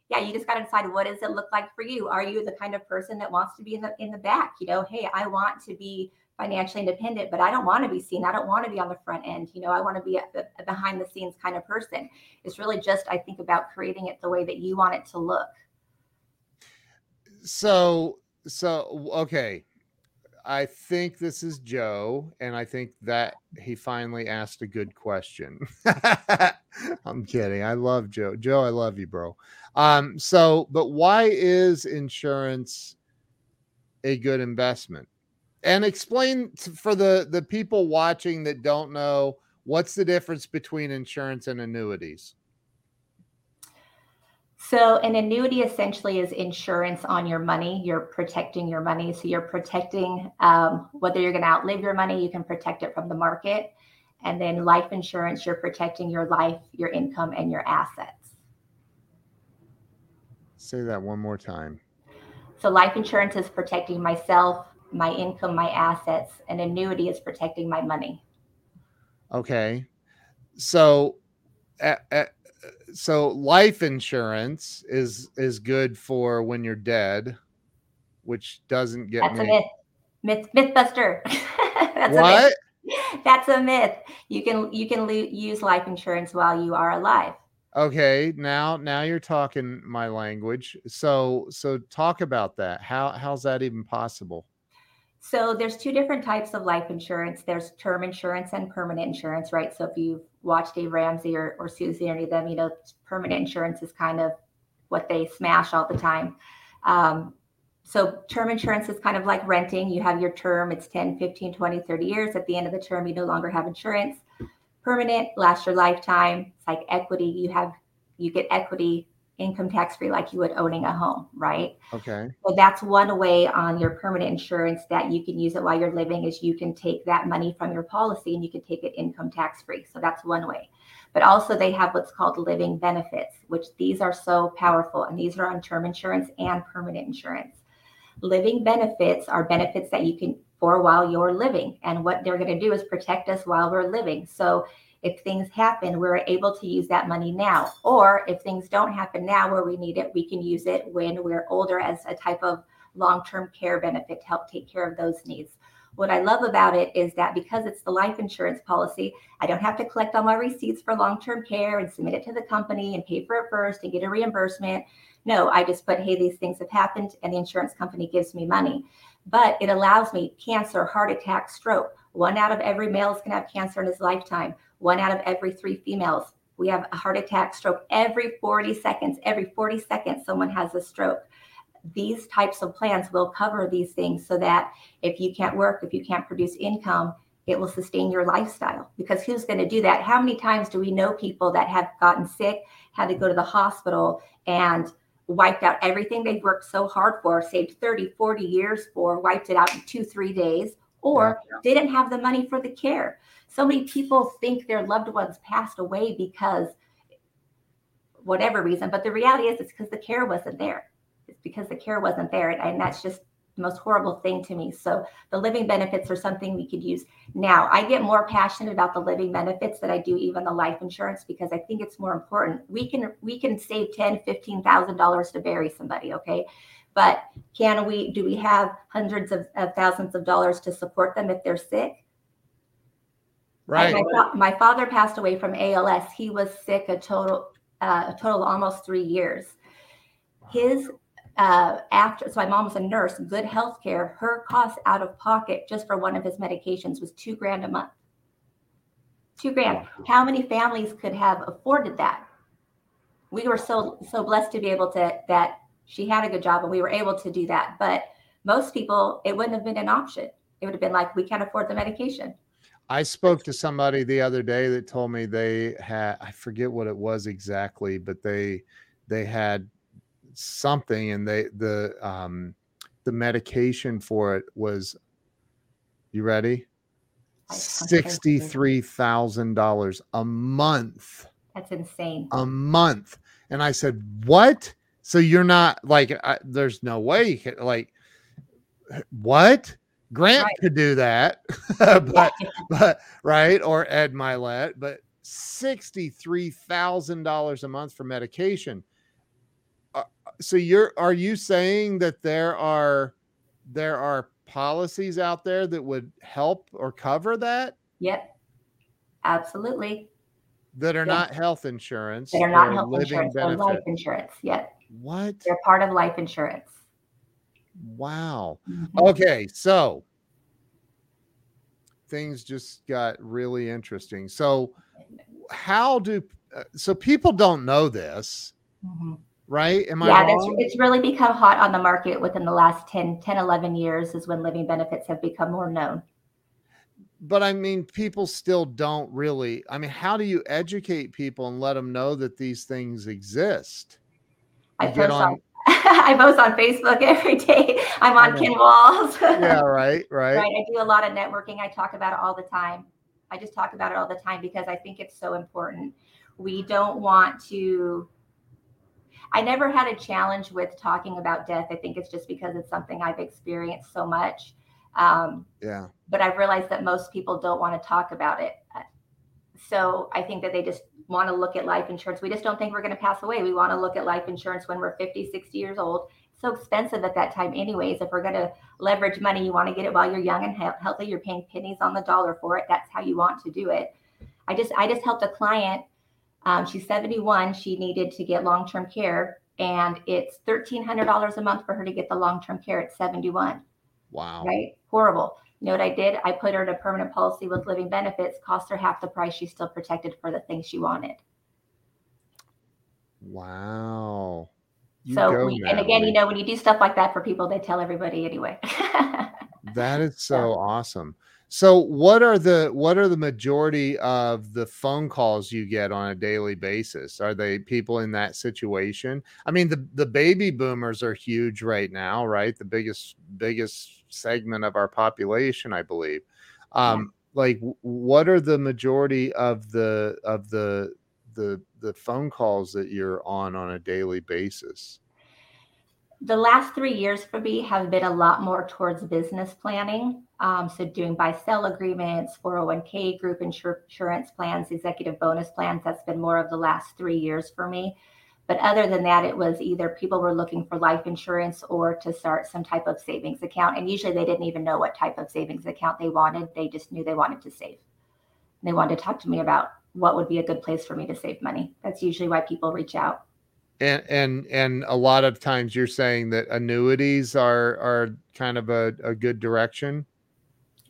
yeah, you just got to decide what does it look like for you? Are you the kind of person that wants to be in the in the back? You know, hey, I want to be financially independent, but I don't want to be seen. I don't want to be on the front end. You know, I want to be a, a behind the scenes kind of person. It's really just, I think, about creating it the way that you want it to look. So so okay i think this is joe and i think that he finally asked a good question i'm kidding i love joe joe i love you bro um so but why is insurance a good investment and explain for the the people watching that don't know what's the difference between insurance and annuities so, an annuity essentially is insurance on your money. You're protecting your money. So, you're protecting um, whether you're going to outlive your money, you can protect it from the market. And then life insurance, you're protecting your life, your income, and your assets. Say that one more time. So, life insurance is protecting myself, my income, my assets. and annuity is protecting my money. Okay. So, at, at so life insurance is is good for when you're dead, which doesn't get That's me. a myth. Myth Mythbuster. That's what? A myth. That's a myth. You can you can lo- use life insurance while you are alive. Okay, now now you're talking my language. So so talk about that. How how's that even possible? So there's two different types of life insurance. There's term insurance and permanent insurance, right? So if you've watched Dave Ramsey or, or Susie or any of them, you know, permanent insurance is kind of what they smash all the time. Um, so term insurance is kind of like renting. You have your term, it's 10, 15, 20, 30 years. At the end of the term, you no longer have insurance. Permanent lasts your lifetime. It's like equity. You have you get equity income tax free like you would owning a home, right? Okay. So that's one way on your permanent insurance that you can use it while you're living is you can take that money from your policy and you can take it income tax free. So that's one way. But also they have what's called living benefits, which these are so powerful and these are on term insurance and permanent insurance. Living benefits are benefits that you can for while you're living and what they're going to do is protect us while we're living. So if things happen, we're able to use that money now. Or if things don't happen now where we need it, we can use it when we're older as a type of long term care benefit to help take care of those needs. What I love about it is that because it's the life insurance policy, I don't have to collect all my receipts for long term care and submit it to the company and pay for it first and get a reimbursement. No, I just put, hey, these things have happened, and the insurance company gives me money. But it allows me cancer, heart attack, stroke. One out of every male is going to have cancer in his lifetime one out of every three females. We have a heart attack, stroke every 40 seconds. Every 40 seconds, someone has a stroke. These types of plans will cover these things so that if you can't work, if you can't produce income, it will sustain your lifestyle. Because who's going to do that? How many times do we know people that have gotten sick, had to go to the hospital, and wiped out everything they've worked so hard for, saved 30, 40 years for, wiped it out in two, three days, or yeah. didn't have the money for the care. So many people think their loved ones passed away because whatever reason, but the reality is it's because the care wasn't there. It's because the care wasn't there. And, and that's just the most horrible thing to me. So the living benefits are something we could use now. I get more passionate about the living benefits than I do even the life insurance because I think it's more important. We can we can save ten, fifteen thousand dollars to bury somebody, okay? But can we do we have hundreds of, of thousands of dollars to support them if they're sick? Right. My, my, father passed away from ALS. He was sick a total uh, a total of almost three years. His uh, after, so my mom was a nurse, good health care. Her cost out of pocket just for one of his medications was two grand a month. Two grand. How many families could have afforded that? We were so so blessed to be able to that she had a good job and we were able to do that. But most people, it wouldn't have been an option. It would have been like, we can't afford the medication. I spoke to somebody the other day that told me they had I forget what it was exactly, but they they had something and they the um the medication for it was you ready? $63,000 a month. That's insane. A month. And I said, "What?" So you're not like I, there's no way you can like what? Grant right. could do that, but but right or Ed Mylett, but sixty three thousand dollars a month for medication. So you're are you saying that there are there are policies out there that would help or cover that? Yep, absolutely. That are yep. not health insurance. That are not health insurance benefit. or life insurance. Yep. What? They're part of life insurance. Wow. Mm-hmm. Okay, so things just got really interesting. So, how do uh, so people don't know this, mm-hmm. Right? Am I yeah, it's really become hot on the market within the last 10, 10, 11 years is when living benefits have become more known. But I mean, people still don't really. I mean, how do you educate people and let them know that these things exist? I post on, on I post on Facebook every day. I'm on Ken Walls. yeah, right, right. Right. I do a lot of networking. I talk about it all the time. I just talk about it all the time because I think it's so important. We don't want to. I never had a challenge with talking about death. I think it's just because it's something I've experienced so much. Um, yeah. But I've realized that most people don't want to talk about it. So I think that they just want to look at life insurance. We just don't think we're going to pass away. We want to look at life insurance when we're 50, 60 years old. It's so expensive at that time, anyways. If we're going to leverage money, you want to get it while you're young and healthy. You're paying pennies on the dollar for it. That's how you want to do it. I just, I just helped a client. Um, she's 71. She needed to get long term care, and it's $1,300 a month for her to get the long term care at 71. Wow. Right? Horrible. You know what I did? I put her in a permanent policy with living benefits, cost her half the price. She's still protected for the things she wanted. Wow. You so, we, and again, you know, when you do stuff like that for people, they tell everybody anyway. that is so yeah. awesome. So what are the what are the majority of the phone calls you get on a daily basis? Are they people in that situation? I mean the the baby boomers are huge right now, right? The biggest biggest segment of our population, I believe. Um like what are the majority of the of the the the phone calls that you're on on a daily basis? The last three years for me have been a lot more towards business planning. Um, so doing buy sell agreements, 401k group insurance plans, executive bonus plans. That's been more of the last three years for me. But other than that, it was either people were looking for life insurance or to start some type of savings account. And usually they didn't even know what type of savings account they wanted. They just knew they wanted to save. And they wanted to talk to me about what would be a good place for me to save money. That's usually why people reach out and and and a lot of times you're saying that annuities are are kind of a, a good direction?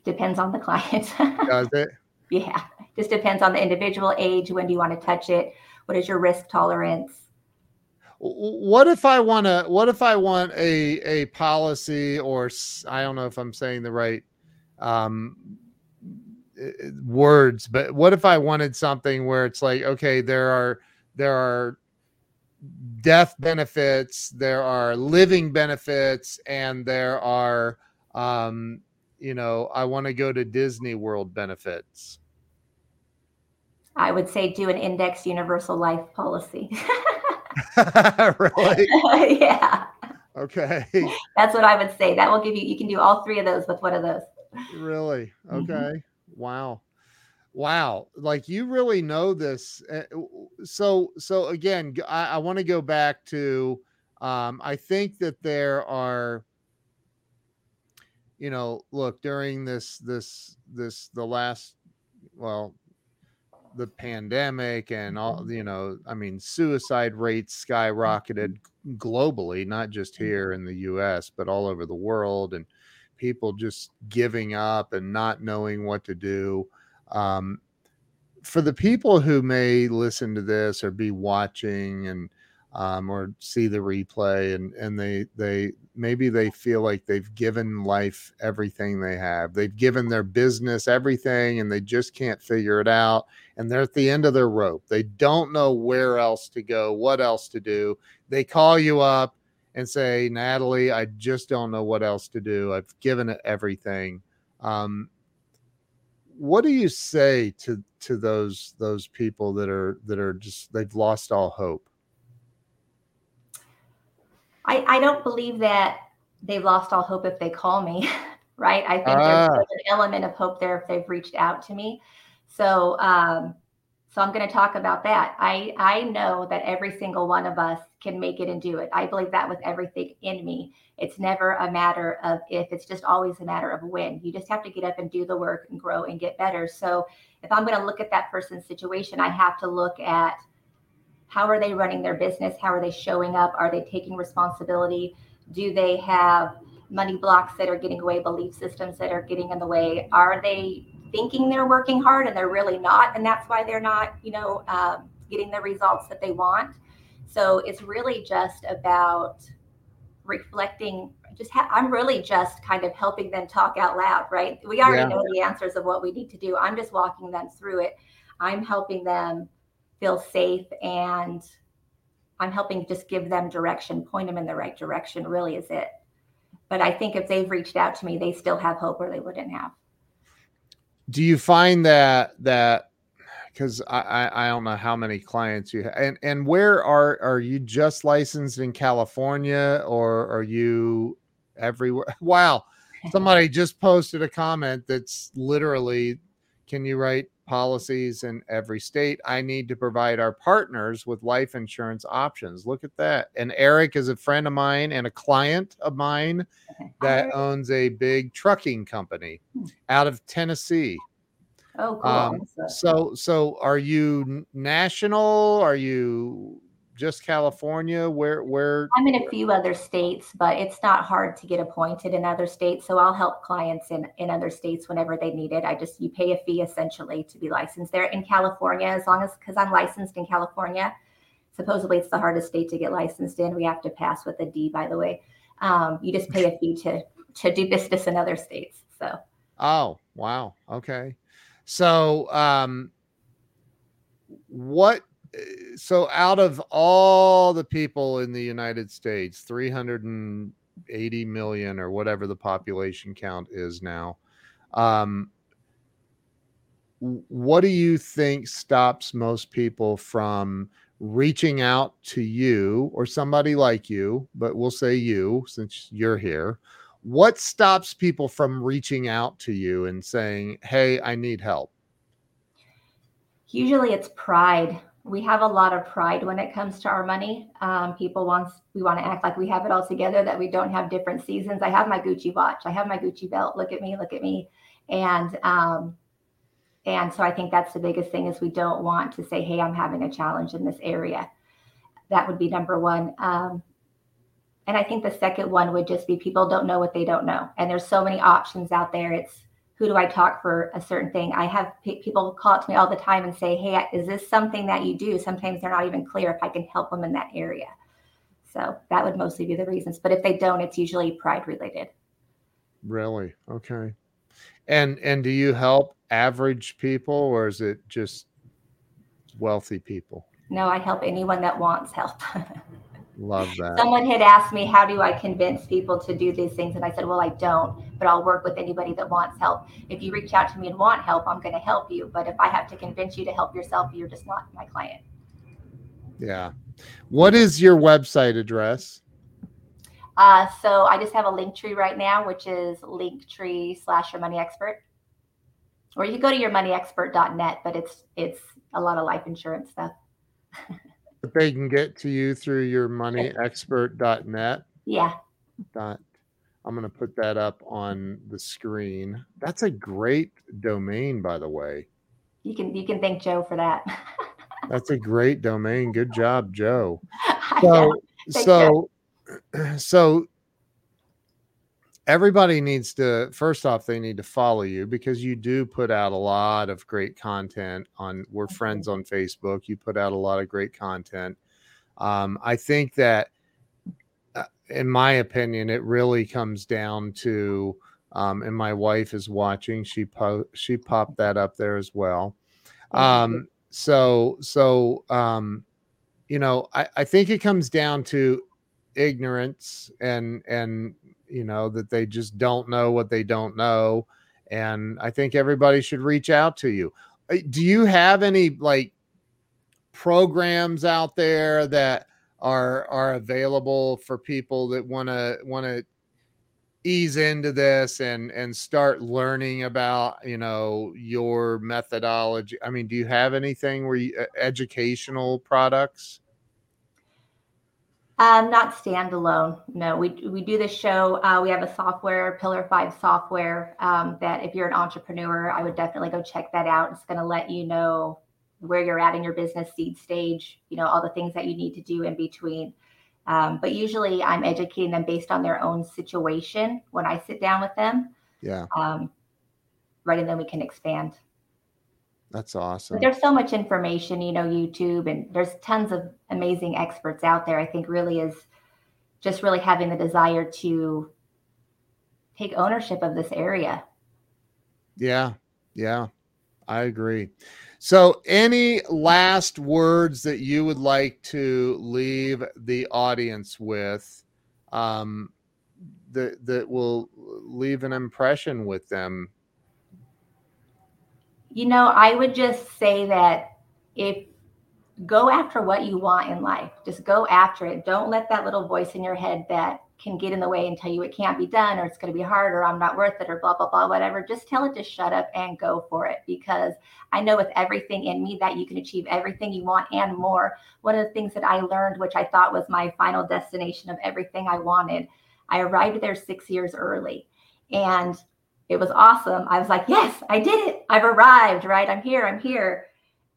Depends on the client. Does it? Yeah just depends on the individual age when do you want to touch it what is your risk tolerance? What if i want to what if i want a a policy or i don't know if i'm saying the right um words but what if i wanted something where it's like okay there are there are death benefits, there are living benefits, and there are um, you know, I want to go to Disney World benefits? I would say do an index universal life policy. really? yeah. Okay. That's what I would say. That will give you, you can do all three of those with one of those. Really? Okay. Mm-hmm. Wow. Wow. Like you really know this. Eh, so, so again, I, I want to go back to, um, I think that there are, you know, look during this, this, this, the last, well, the pandemic and all mm-hmm. you know i mean suicide rates skyrocketed mm-hmm. globally not just mm-hmm. here in the us but all over the world and people just giving up and not knowing what to do um, for the people who may listen to this or be watching and um, or see the replay and and they they maybe they feel like they've given life everything they have. They've given their business everything and they just can't figure it out and they're at the end of their rope. They don't know where else to go what else to do. They call you up and say natalie i just don't know what else to do. I've given it everything. Um, what do you say to to those those people that are that are just they've lost all hope I, I don't believe that they've lost all hope if they call me, right? I think ah. there's an element of hope there if they've reached out to me. So, um, so I'm going to talk about that. I I know that every single one of us can make it and do it. I believe that with everything in me. It's never a matter of if. It's just always a matter of when. You just have to get up and do the work and grow and get better. So, if I'm going to look at that person's situation, I have to look at how are they running their business how are they showing up are they taking responsibility do they have money blocks that are getting away belief systems that are getting in the way are they thinking they're working hard and they're really not and that's why they're not you know um, getting the results that they want so it's really just about reflecting just ha- i'm really just kind of helping them talk out loud right we already yeah. know the answers of what we need to do i'm just walking them through it i'm helping them feel safe and I'm helping just give them direction, point them in the right direction, really is it. But I think if they've reached out to me, they still have hope or they wouldn't have. Do you find that that because I, I don't know how many clients you have and and where are are you just licensed in California or are you everywhere? Wow. Somebody just posted a comment that's literally can you write policies in every state. I need to provide our partners with life insurance options. Look at that. And Eric is a friend of mine and a client of mine that owns a big trucking company hmm. out of Tennessee. Oh, cool. Um, so, so are you national? Are you just California? Where where I'm in a few other states, but it's not hard to get appointed in other states. So I'll help clients in in other states whenever they need it. I just you pay a fee essentially to be licensed there in California, as long as because I'm licensed in California. Supposedly it's the hardest state to get licensed in. We have to pass with a D, by the way. Um, you just pay a fee to to do business in other states. So oh wow. Okay. So um what so out of all the people in the United States, 380 million or whatever the population count is now, um, what do you think stops most people from reaching out to you or somebody like you, but we'll say you since you're here? What stops people from reaching out to you and saying, Hey, I need help? Usually it's pride we have a lot of pride when it comes to our money. Um, people want we want to act like we have it all together, that we don't have different seasons. I have my Gucci watch, I have my Gucci belt. Look at me, look at me, and um, and so I think that's the biggest thing is we don't want to say, hey, I'm having a challenge in this area. That would be number one. Um, and I think the second one would just be people don't know what they don't know, and there's so many options out there. It's who do I talk for a certain thing? I have p- people call up to me all the time and say, Hey, is this something that you do? Sometimes they're not even clear if I can help them in that area. So that would mostly be the reasons. But if they don't, it's usually pride related. Really? Okay. And and do you help average people or is it just wealthy people? No, I help anyone that wants help. Love that. Someone had asked me, How do I convince people to do these things? And I said, Well, I don't, but I'll work with anybody that wants help. If you reach out to me and want help, I'm going to help you. But if I have to convince you to help yourself, you're just not my client. Yeah. What is your website address? Uh, so I just have a link tree right now, which is linktree slash your money expert. Or you can go to yourmoneyexpert.net, but it's it's a lot of life insurance stuff. But they can get to you through your moneyexpert.net. Yeah. Dot. I'm going to put that up on the screen. That's a great domain, by the way. You can you can thank Joe for that. That's a great domain. Good job, Joe. So. So, so everybody needs to first off they need to follow you because you do put out a lot of great content on we're friends on facebook you put out a lot of great content. Um, i think that uh, in my opinion it really comes down to um, and my wife is watching she po- she popped that up there as well. Um, so so um, you know I, I think it comes down to ignorance and and you know that they just don't know what they don't know and i think everybody should reach out to you. Uh, do you have any like programs out there that are are available for people that want to want to ease into this and and start learning about you know your methodology? I mean do you have anything where you uh, educational products Um, not standalone. No, we we do the show. Uh, we have a software, Pillar Five software. Um, that if you're an entrepreneur, I would definitely go check that out. It's going to let you know where you're at in your business seed stage. You know all the things that you need to do in between. Um, but usually, I'm educating them based on their own situation when I sit down with them. yeah Um, right, and then we can expand. That's awesome there's so much information, you know, YouTube, and there's tons of amazing experts out there. I think really is just really having the desire to take ownership of this area. Yeah, yeah, I agree. So, any last words that you would like to leave the audience with um, that that will leave an impression with them? You know, I would just say that if go after what you want in life, just go after it. Don't let that little voice in your head that can get in the way and tell you it can't be done or it's going to be hard or I'm not worth it or blah, blah, blah, whatever. Just tell it to shut up and go for it because I know with everything in me that you can achieve everything you want and more. One of the things that I learned, which I thought was my final destination of everything I wanted, I arrived there six years early and it was awesome. I was like, yes, I did it. I've arrived, right? I'm here, I'm here.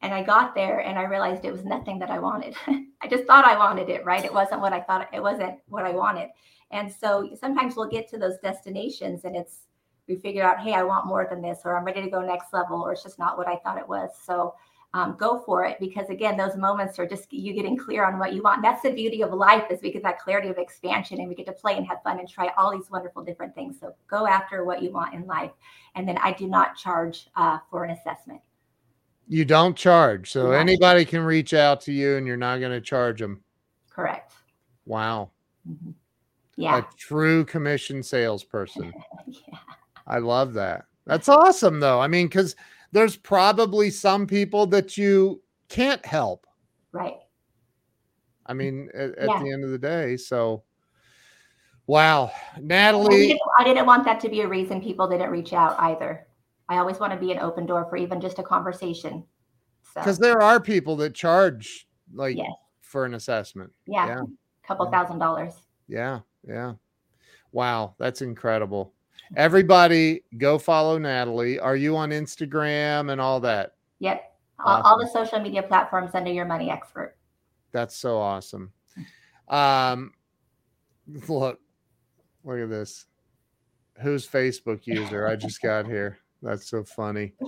And I got there and I realized it was nothing that I wanted. I just thought I wanted it, right? It wasn't what I thought, it wasn't what I wanted. And so sometimes we'll get to those destinations and it's, we figure out, hey, I want more than this, or I'm ready to go next level, or it's just not what I thought it was. So um, go for it because again, those moments are just you getting clear on what you want. That's the beauty of life is we get that clarity of expansion and we get to play and have fun and try all these wonderful different things. So go after what you want in life. And then I do not charge uh, for an assessment. You don't charge, so Right. anybody can reach out to you, and you're not going to charge them. Correct. Wow, Mhm. Yeah. a true commission salesperson. yeah. I love that. That's awesome, though. I mean, because there's probably some people that you can't help. Right. I mean, at, at the end of the day. So, wow, I Natalie. didn't, I didn't want that to be a reason people didn't reach out either. I always want to be an open door for even just a conversation. So Because there are people that charge like Yes. for an assessment. yeah, yeah. a couple Yeah. thousand dollars. Yeah, yeah. Wow, that's incredible. Everybody, go follow Natalie. Are you on Instagram and all that? Yep. All, all the social media platforms under your money expert. That's so awesome. Um, look, look at this. Who's Facebook user? I just got here. That's so funny.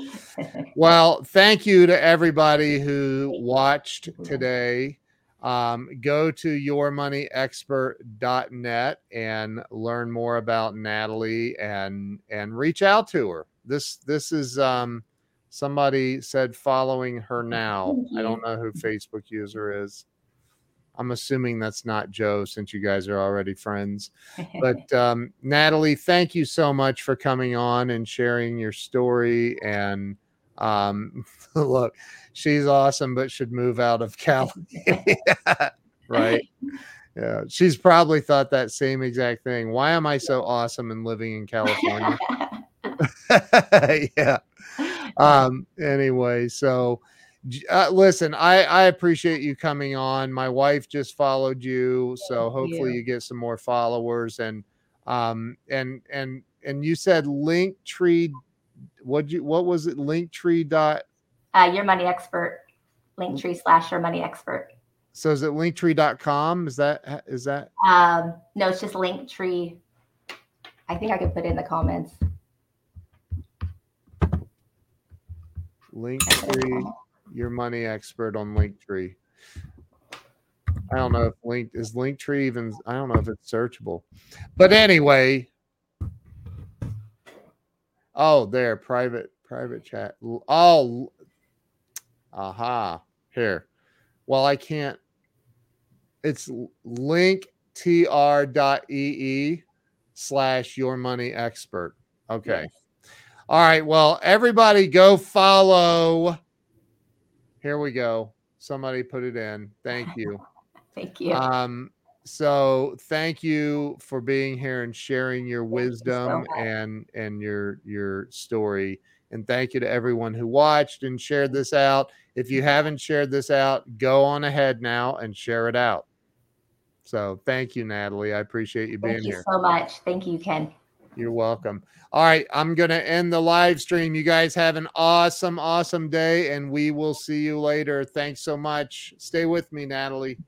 Well, thank you to everybody who watched today. Um, go to yourmoneyexpert.net and learn more about Natalie and and reach out to her. This this is um somebody said following her now. I don't know who Facebook user is. I'm assuming that's not Joe since you guys are already friends. But um, Natalie, thank you so much for coming on and sharing your story. And um, look, she's awesome, but should move out of Cali. right. Yeah. She's probably thought that same exact thing. Why am I so awesome and living in California? yeah. Um, anyway, so uh, listen, I, I appreciate you coming on. My wife just followed you, so hopefully you. you get some more followers. And um and and and you said Linktree. What you what was it? Linktree dot. Uh, your money expert, Linktree slash your money expert. So is it linktree.com? Is that is that Um, no, it's just Linktree. I think I could put it in the comments. Linktree? Your money expert on Linktree. I don't know if link is Linktree even. I don't know if it's searchable, but anyway. Oh, there, private private chat. Oh, aha, here. Well, I can't. It's linktr.ee slash your money expert. Okay. Yes. All right. Well, everybody go follow. Here we go. Somebody put it in. Thank you. Thank you. Um, so thank you for being here and sharing your you so wisdom and and your your story. And thank you to everyone who watched and shared this out. If you haven't shared this out, go on ahead now and share it out. So thank you, Natalie. I appreciate you being Thank you here. so much. Thank you, Ken. You're welcome. All right, I'm going to end the live stream. You guys have an awesome, awesome day, and we will see you later. Thanks so much. Stay with me, Natalie.